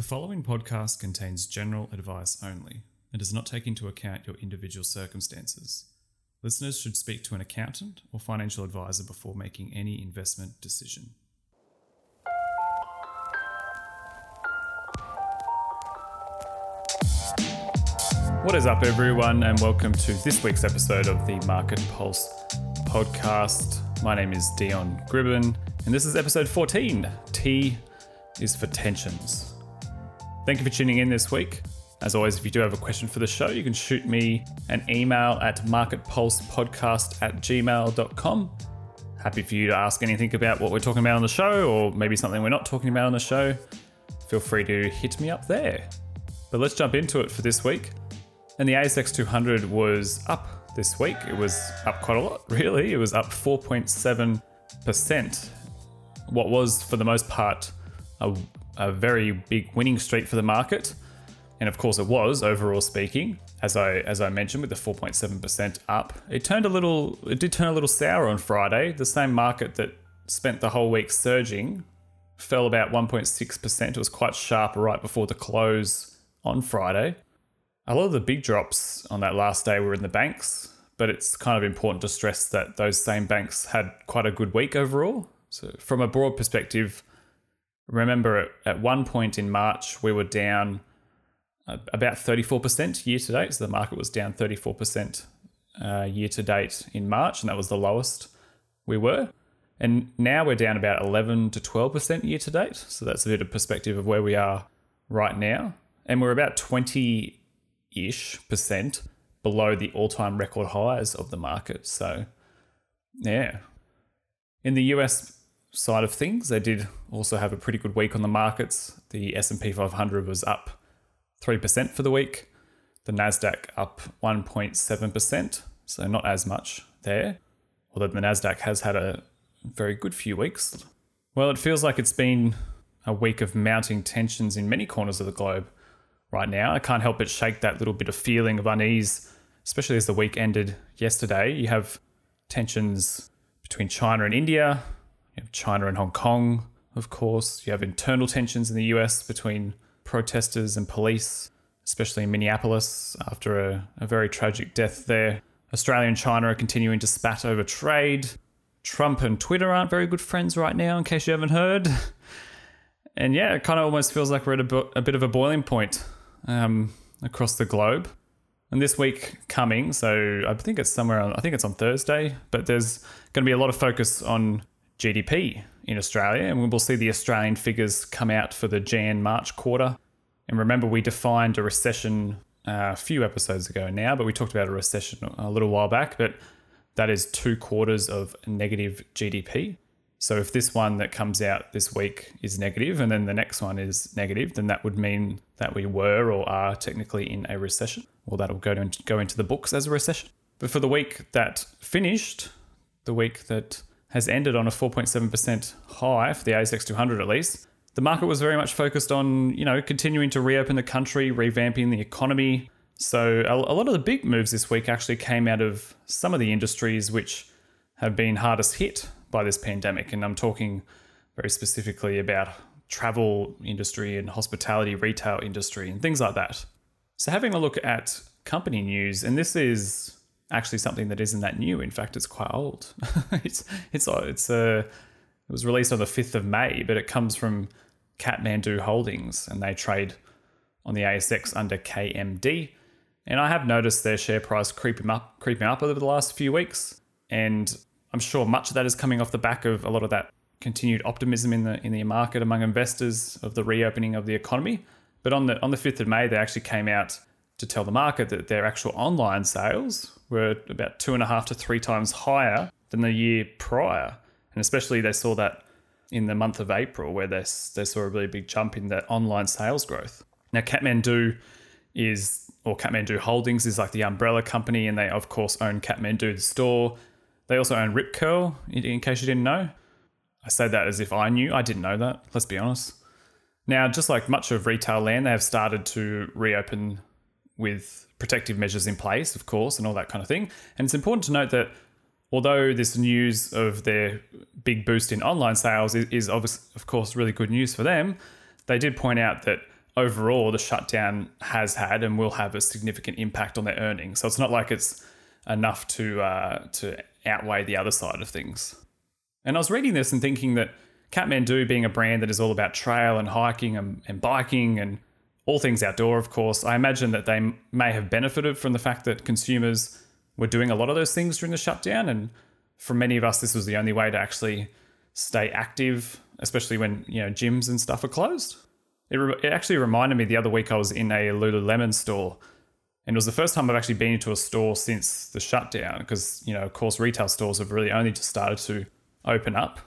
The following podcast contains general advice only and does not take into account your individual circumstances. Listeners should speak to an accountant or financial advisor before making any investment decision. What is up, everyone, and welcome to this week's episode of the Market Pulse podcast. My name is Dion Gribben, and this is episode 14. T is for tensions. Thank you for tuning in this week. As always, if you do have a question for the show, you can shoot me an email at marketpulsepodcast at gmail.com. Happy for you to ask anything about what we're talking about on the show, or maybe something we're not talking about on the show. Feel free to hit me up there. But let's jump into it for this week. And the ASX 200 was up this week. It was up quite a lot, really. It was up 4.7%. What was, for the most part, a, a very big winning streak for the market. And of course, it was overall speaking, as I as I mentioned, with the 4.7% up. It turned a little, it did turn a little sour on Friday. The same market that spent the whole week surging fell about 1.6%. It was quite sharp right before the close on Friday. A lot of the big drops on that last day were in the banks, but it's kind of important to stress that those same banks had quite a good week overall. So, from a broad perspective, remember at, one point in March, we were down uh, about 34% year to date. So, the market was down 34% uh, year to date in March, and that was the lowest we were. And now we're down about 11 to 12% year to date. So, that's a bit of perspective of where we are right now. And we're about 20 ish percent below the all time record highs of the market. So, yeah. In the US side of things, they did also have a pretty good week on the markets. The S&P 500 was up 3% for the week. The Nasdaq up 1.7%, so not as much there. Although the Nasdaq has had a very good few weeks. Well, it feels like it's been a week of mounting tensions in many corners of the globe right now. I can't help but shake that little bit of feeling of unease, especially as the week ended yesterday. You have tensions between China and India, you have China and Hong Kong, of course. You have internal tensions in the US between protesters and police, especially in Minneapolis after a, a very tragic death there. Australia and China are continuing to spat over trade. Trump and Twitter aren't very good friends right now, in case you haven't heard. And yeah, it kind of almost feels like we're at a, bo- a bit of a boiling point um, across the globe. And this week coming, so I think it's somewhere on, I think it's on Thursday, but there's going to be a lot of focus on GDP in Australia, and we will see the Australian figures come out for the Jan March quarter. And remember, we defined a recession uh, a few episodes ago now, but we talked about a recession a little while back. But that is two quarters of negative GDP. So if this one that comes out this week is negative and then the next one is negative, then that would mean that we were or are technically in a recession, or that'll go to go into the books as a recession. But for the week that finished, the week that has ended on a 4.7% high for the ASX 200 at least, the market was very much focused on, you know, continuing to reopen the country, revamping the economy. So a, a lot of the big moves this week actually came out of some of the industries which have been hardest hit by this pandemic. And I'm talking very specifically about travel industry and hospitality, retail industry, and things like that. So having a look at company news, and this is actually something that isn't that new. In fact, it's quite old. it's it's it's a uh, it was released on the fifth of May, but it comes from Kathmandu Holdings, and they trade on the ASX under KMD. And I have noticed their share price creeping up, creeping up over the last few weeks. And I'm sure much of that is coming off the back of a lot of that continued optimism in the in the market among investors of the reopening of the economy. But on the on the fifth of May, they actually came out to tell the market that their actual online sales were about two and a half to three times higher than the year prior, and especially they saw that in the month of April, where they they saw a really big jump in that online sales growth. Now, Kathmandu is or Kathmandu Holdings is like the umbrella company, and they of course own Kathmandu the store they also own Rip Curl, in case you didn't know. I say that as if I knew. I didn't know that, let's be honest. Now, just like much of retail land, they have started to reopen with protective measures in place, of course, and all that kind of thing. And it's important to note that although this news of their big boost in online sales is, is of course really good news for them, they did point out that overall, the shutdown has had and will have a significant impact on their earnings. So it's not like it's enough to uh, to outweigh the other side of things. And I was reading this and thinking that Kathmandu, being a brand that is all about trail and hiking and, and biking and all things outdoor, of course, I imagine that they may have benefited from the fact that consumers were doing a lot of those things during the shutdown. And for many of us, this was the only way to actually stay active, especially when you know gyms and stuff are closed. It, re- it actually reminded me the other week I was in a Lululemon store, and it was the first time I've actually been into a store since the shutdown because you know of course retail stores have really only just started to open up.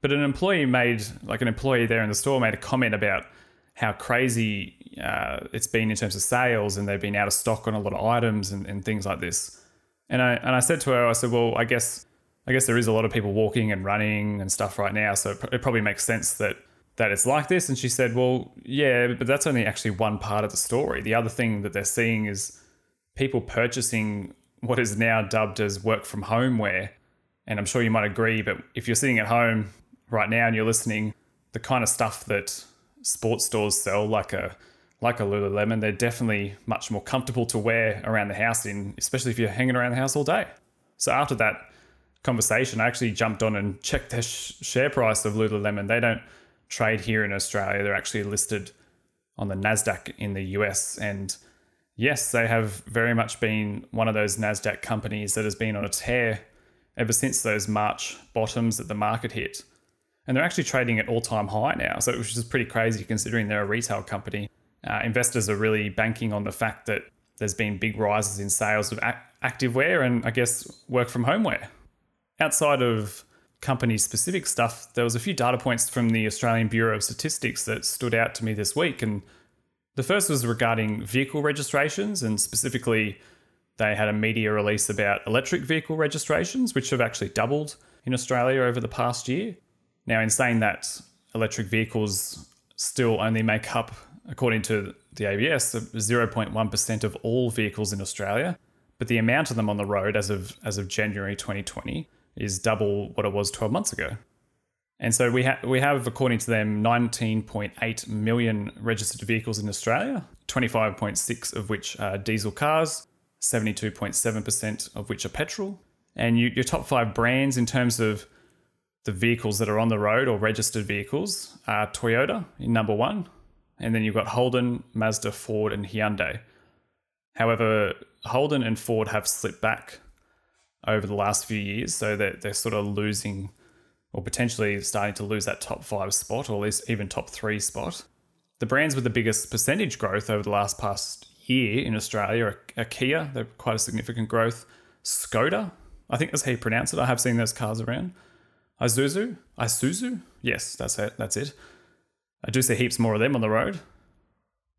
But an employee made like an employee there in the store made a comment about how crazy uh, it's been in terms of sales and they've been out of stock on a lot of items and, and things like this. And I and I said to her, I said, well, I guess I guess there is a lot of people walking and running and stuff right now, so it probably makes sense that that it's like this. And she said, well, yeah, but that's only actually one part of the story. The other thing that they're seeing is people purchasing what is now dubbed as work from home wear. And I'm sure you might agree, but if you're sitting at home right now and you're listening, the kind of stuff that sports stores sell, like a like a Lululemon, they're definitely much more comfortable to wear around the house in, especially if you're hanging around the house all day. So after that conversation, I actually jumped on and checked the sh- share price of Lululemon. They don't trade here in Australia. They're actually listed on the Nasdaq in the US, and yes, they have very much been one of those Nasdaq companies that has been on a tear ever since those March bottoms that the market hit. And they're actually trading at all-time high now, so which is pretty crazy considering they're a retail company uh, investors are really banking on the fact that there's been big rises in sales of active wear and I guess work from home wear. Outside of company specific stuff, there was a few data points from the Australian Bureau of Statistics that stood out to me this week. And the first was regarding vehicle registrations, and specifically, they had a media release about electric vehicle registrations, which have actually doubled in Australia over the past year. Now, in saying that, electric vehicles still only make up according to the ABS, 0.1% of all vehicles in Australia, but the amount of them on the road as of as of January 2020 is double what it was 12 months ago. And so we, have we have, according to them, 19.8 million registered vehicles in Australia, 25.6 of which are diesel cars, 72.7% of which are petrol. And you, your top five brands in terms of the vehicles that are on the road or registered vehicles are Toyota in number one, and then you've got Holden, Mazda, Ford, and Hyundai. However, Holden and Ford have slipped back over the last few years, so they're, they're sort of losing or potentially starting to lose that top five spot, or at least even top three spot. The brands with the biggest percentage growth over the last past year in Australia are, are Kia, they're quite a significant growth. Skoda, I think that's how you pronounce it. I have seen those cars around. Isuzu, Isuzu, yes, that's it. That's it. I do see heaps more of them on the road.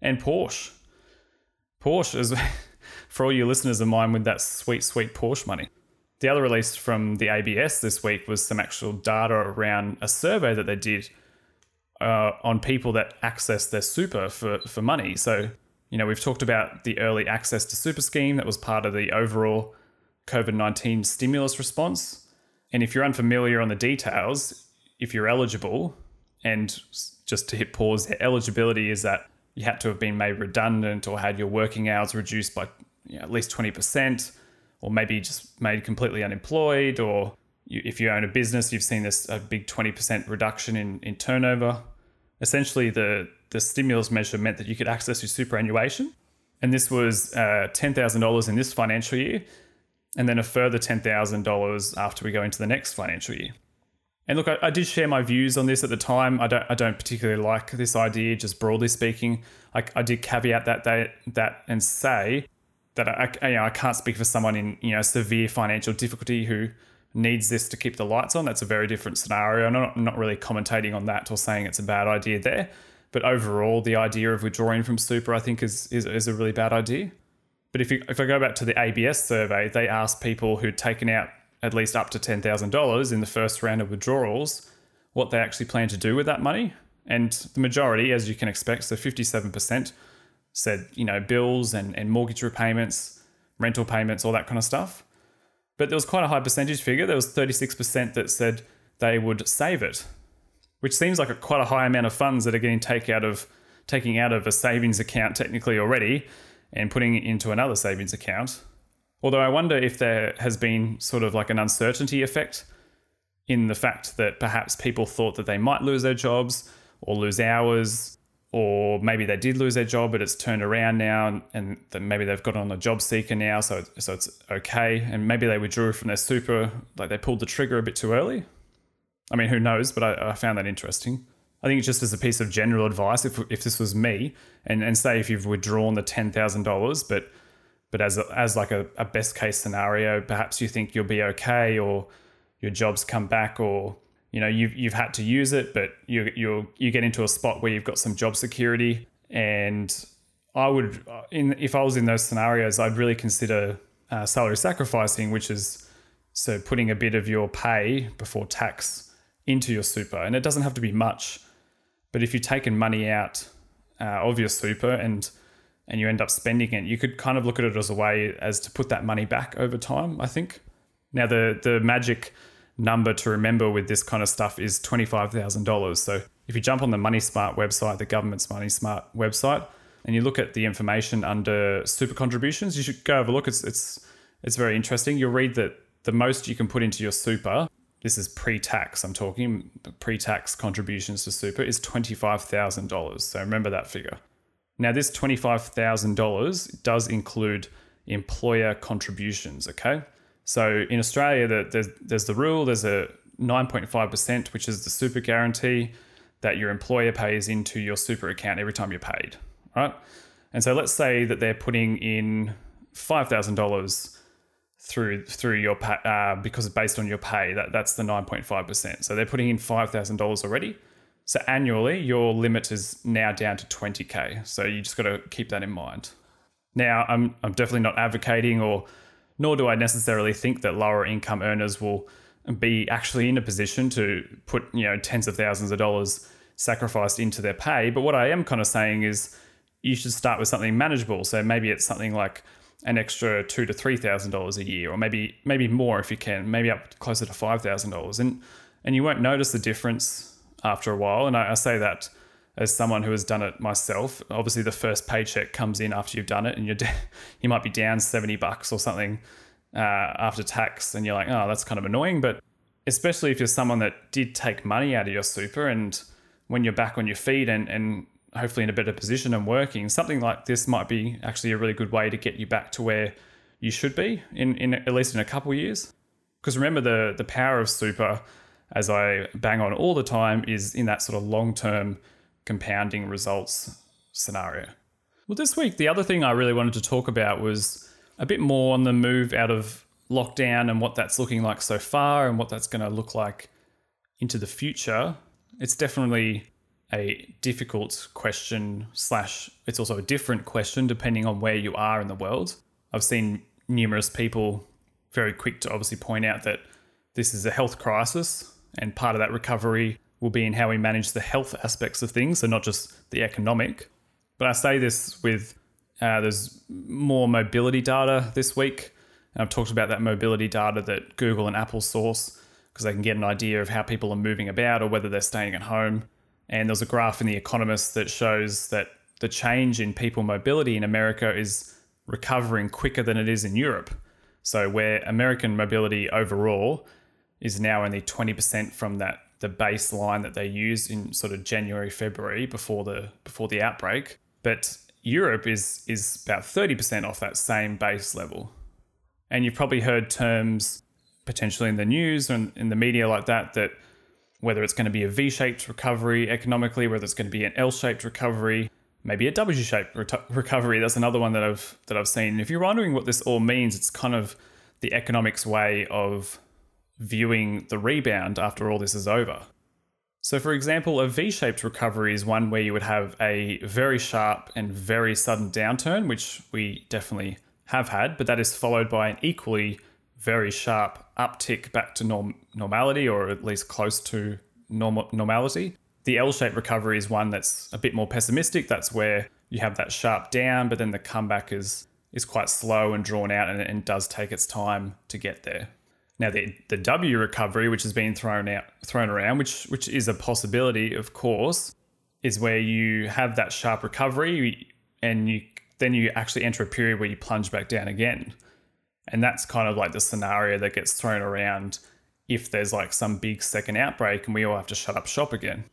And Porsche. Porsche is for all you listeners of mine with that sweet, sweet Porsche money. The other release from the ABS this week was some actual data around a survey that they did uh, on people that access their super for, for money. So, you know, we've talked about the early access to super scheme that was part of the overall COVID 19 stimulus response. And if you're unfamiliar on the details, if you're eligible, and just to hit pause, eligibility is that you had to have been made redundant or had your working hours reduced by you know, at least 20%, or maybe just made completely unemployed, or you, if you own a business, you've seen this a big 20% reduction in, in turnover. Essentially, the, the stimulus measure meant that you could access your superannuation. And this was uh, $10,000 in this financial year, and then a further $10,000 after we go into the next financial year. And look, I, I, did share my views on this at the time. I don't, I don't particularly like this idea, just broadly speaking. I, I did caveat that that and say that I, I, you know, I can't speak for someone in you know severe financial difficulty who needs this to keep the lights on. That's a very different scenario. I'm not, I'm not really commentating on that or saying it's a bad idea there. But overall, the idea of withdrawing from super, I think, is is, is a really bad idea. But if, you, if I go back to the ABS survey, they asked people who'd taken out at least up to $10,000 in the first round of withdrawals, what they actually plan to do with that money. And the majority, as you can expect, so 57% said, you know, bills and, and mortgage repayments, rental payments, all that kind of stuff. But there was quite a high percentage figure. There was 36% that said they would save it, which seems like a, quite a high amount of funds that are getting taken out of taking out of a savings account technically already and putting it into another savings account. Although I wonder if there has been sort of like an uncertainty effect in the fact that perhaps people thought that they might lose their jobs or lose hours, or maybe they did lose their job, but it's turned around now, and, and maybe they've got on a job seeker now, so so it's okay, and maybe they withdrew from their super, like they pulled the trigger a bit too early. I mean, who knows? But I, I found that interesting. I think just as a piece of general advice, if, if this was me, and, and say if you've withdrawn the ten thousand dollars, but but as a, as like a, a best case scenario, perhaps you think you'll be okay, or your jobs come back, or you know you've you've had to use it, but you you you get into a spot where you've got some job security, and I would in if I was in those scenarios, I'd really consider uh, salary sacrificing, which is so putting a bit of your pay before tax into your super, and it doesn't have to be much but if you've taken money out uh, of your super and and you end up spending it, you could kind of look at it as a way as to put that money back over time. I think. Now the the magic number to remember with this kind of stuff is twenty five thousand dollars. So if you jump on the Money Smart website, the government's Money Smart website, and you look at the information under super contributions, you should go have a look. It's it's it's very interesting. You'll read that the most you can put into your super this is pre-tax i'm talking pre-tax contributions to super is $25000 so remember that figure now this $25000 does include employer contributions okay so in australia there's, there's the rule there's a 9.5% which is the super guarantee that your employer pays into your super account every time you're paid right and so let's say that they're putting in $5000 through through your uh, because based on your pay. That that's the nine point five percent. So they're putting in five thousand dollars already. So annually, your limit is now down to twenty k. So you just got to keep that in mind. Now, I'm I'm definitely not advocating, or nor do I necessarily think that lower income earners will be actually in a position to put you know tens of thousands of dollars sacrificed into their pay. But what I am kind of saying is you should start with something manageable. So maybe it's something like an extra two to three thousand dollars a year, or maybe maybe more if you can, maybe up closer to five thousand dollars, and and you won't notice the difference after a while. And I, I, say that as someone who has done it myself. Obviously, the first paycheck comes in after you've done it, and you're you might be down seventy bucks or something uh, after tax, and you're like, oh, that's kind of annoying. But especially if you're someone that did take money out of your super, and when you're back on your feet and and hopefully in a better position and working, something like this might be actually a really good way to get you back to where you should be in, in at least in a couple years. Because remember the the power of super, as I bang on all the time, is in that sort of long term compounding results scenario. Well, this week the other thing I really wanted to talk about was a bit more on the move out of lockdown and what that's looking like so far and what that's going to look like into the future. It's definitely a difficult question slash it's also a different question depending on where you are in the world. I've seen numerous people very quick to obviously point out that this is a health crisis and part of that recovery will be in how we manage the health aspects of things, so not just the economic. But I say this with uh, there's more mobility data this week. And I've talked about that mobility data that Google and Apple source because they can get an idea of how people are moving about or whether they're staying at home. And there's a graph in The Economist that shows that the change in people mobility in America is recovering quicker than it is in Europe. So where American mobility overall is now only 20% from that the baseline that they used in sort of January, February before the before the outbreak. But Europe is is about 30% off that same base level. And you've probably heard terms potentially in the news and in the media like that that whether it's going to be a V shaped recovery economically, whether it's going to be an L shaped recovery, maybe a W shaped re- recovery. That's another one that I've that I've seen. if you're wondering what this all means, it's kind of the economics way of viewing the rebound after all this is over. So, for example, a V shaped recovery is one where you would have a very sharp and very sudden downturn, which we definitely have had, but that is followed by an equally very sharp uptick back to norm- normality or at least close to norm- normality. The L shaped recovery is one that's a bit more pessimistic. That's where you have that sharp down, but then the comeback is is quite slow and drawn out and, and does take its time to get there. Now the the W recovery, which has been thrown out thrown around, which which is a possibility, of course, is where you have that sharp recovery and you then you actually enter a period where you plunge back down again. And that's kind of like the scenario that gets thrown around if there's like some big second outbreak and we all have to shut up shop again.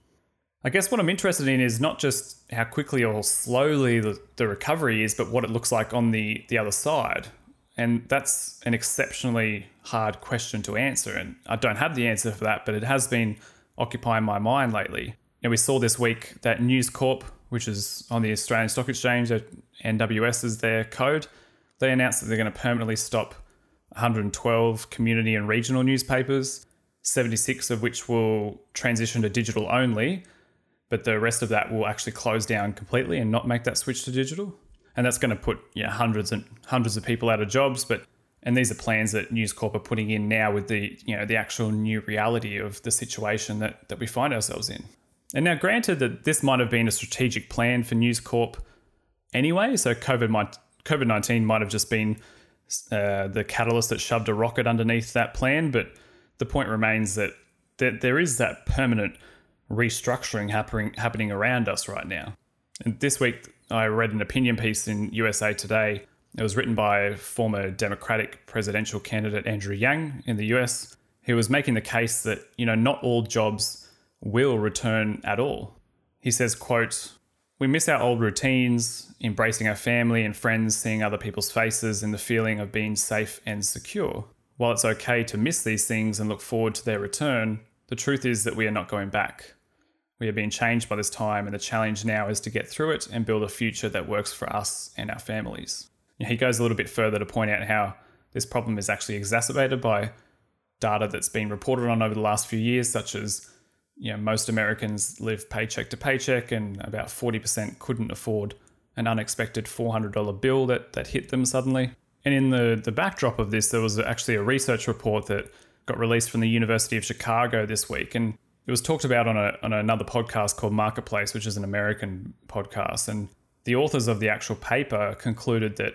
I guess what I'm interested in is not just how quickly or slowly the, the recovery is, but what it looks like on the, the other side. And that's an exceptionally hard question to answer. And I don't have the answer for that, but it has been occupying my mind lately. And we saw this week that News Corp, which is on the Australian Stock Exchange, NWS is their code, they announced that they're going to permanently stop 112 community and regional newspapers, 76 of which will transition to digital only, but the rest of that will actually close down completely and not make that switch to digital. And that's going to put yeah, hundreds and hundreds of people out of jobs, but and these are plans that News Corp are putting in now with the you know the actual new reality of the situation that that we find ourselves in. And now, granted that this might have been a strategic plan for News Corp anyway, so COVID might COVID nineteen might have just been uh, the catalyst that shoved a rocket underneath that plan, but the point remains that that there is that permanent restructuring happening happening around us right now. And this week, I read an opinion piece in USA Today. It was written by former Democratic presidential candidate Andrew Yang in the US. He was making the case that you know not all jobs will return at all. He says, "quote We miss our old routines, embracing our family and friends, seeing other people's faces, and the feeling of being safe and secure. While it's okay to miss these things and look forward to their return, the truth is that we are not going back." We are being changed by this time, and the challenge now is to get through it and build a future that works for us and our families. He goes a little bit further to point out how this problem is actually exacerbated by data that's been reported on over the last few years, such as you know, most Americans live paycheck to paycheck, and about 40% couldn't afford an unexpected $400 bill that, that hit them suddenly. And in the, the backdrop of this, there was actually a research report that got released from the University of Chicago this week. And it was talked about on, a, on another podcast called Marketplace, which is an American podcast. And the authors of the actual paper concluded that,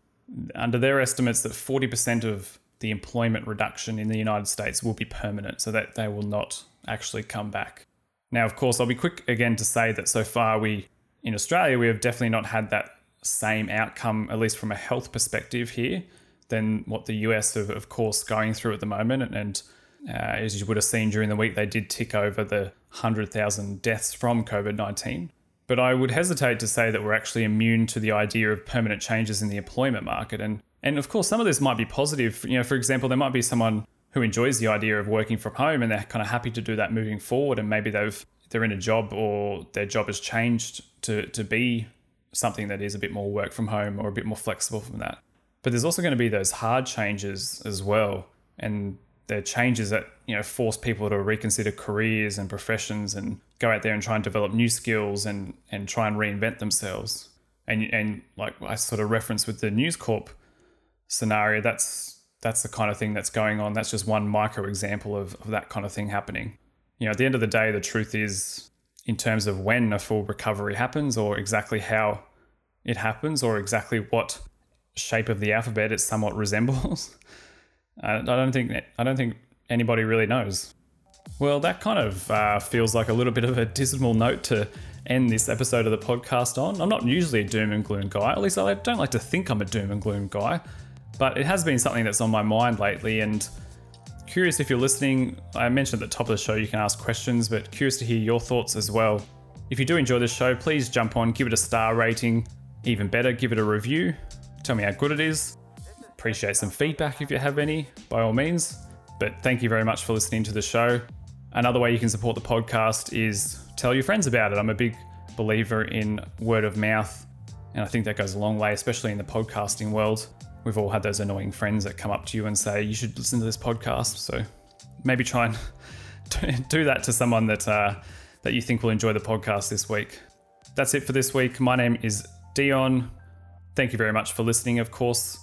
under their estimates, that 40% of the employment reduction in the United States will be permanent, so that they will not actually come back. Now, of course, I'll be quick again to say that so far we, in Australia, we have definitely not had that same outcome, at least from a health perspective here, than what the US are, of course, going through at the moment. And, and uh, as you would have seen during the week, they did tick over the 100,000 deaths from COVID 19. But I would hesitate to say that we're actually immune to the idea of permanent changes in the employment market. And, and of course, some of this might be positive. You know, for example, there might be someone who enjoys the idea of working from home and they're kind of happy to do that moving forward. And maybe they've they're in a job or their job has changed to, to be something that is a bit more work from home or a bit more flexible from that. But there's also going to be those hard changes as well. And the changes that you know force people to reconsider careers and professions and go out there and try and develop new skills and and try and reinvent themselves. And and like I sort of referenced with the News Corp scenario that's that's the kind of thing that's going on. That's just one micro example of, of that kind of thing happening. You know at the end of the day the truth is in terms of when a full recovery happens or exactly how it happens or exactly what shape of the alphabet it somewhat resembles I, don't think I don't think anybody really knows. Well, that kind of uh, feels like a little bit of a dismal note to end this episode of the podcast on. I'm not usually a doom and gloom guy. At least I don't like to think I'm a doom and gloom guy. But it has been something that's on my mind lately, and curious if you're listening. I mentioned at the top of the show you can ask questions, but curious to hear your thoughts as well. If you do enjoy this show, please jump on, give it a star rating. Even better, give it a review. Tell me how good it is. Appreciate some feedback if you have any, by all means. But thank you very much for listening to the show. Another way you can support the podcast is tell your friends about it. I'm a big believer in word of mouth, and I think that goes a long way, especially in the podcasting world. We've all had those annoying friends that come up to you and say, You should listen to this podcast. So maybe try and do that to someone that, uh, that you think will enjoy the podcast this week. That's it for this week. My name is Dion. Thank you very much for listening, of course.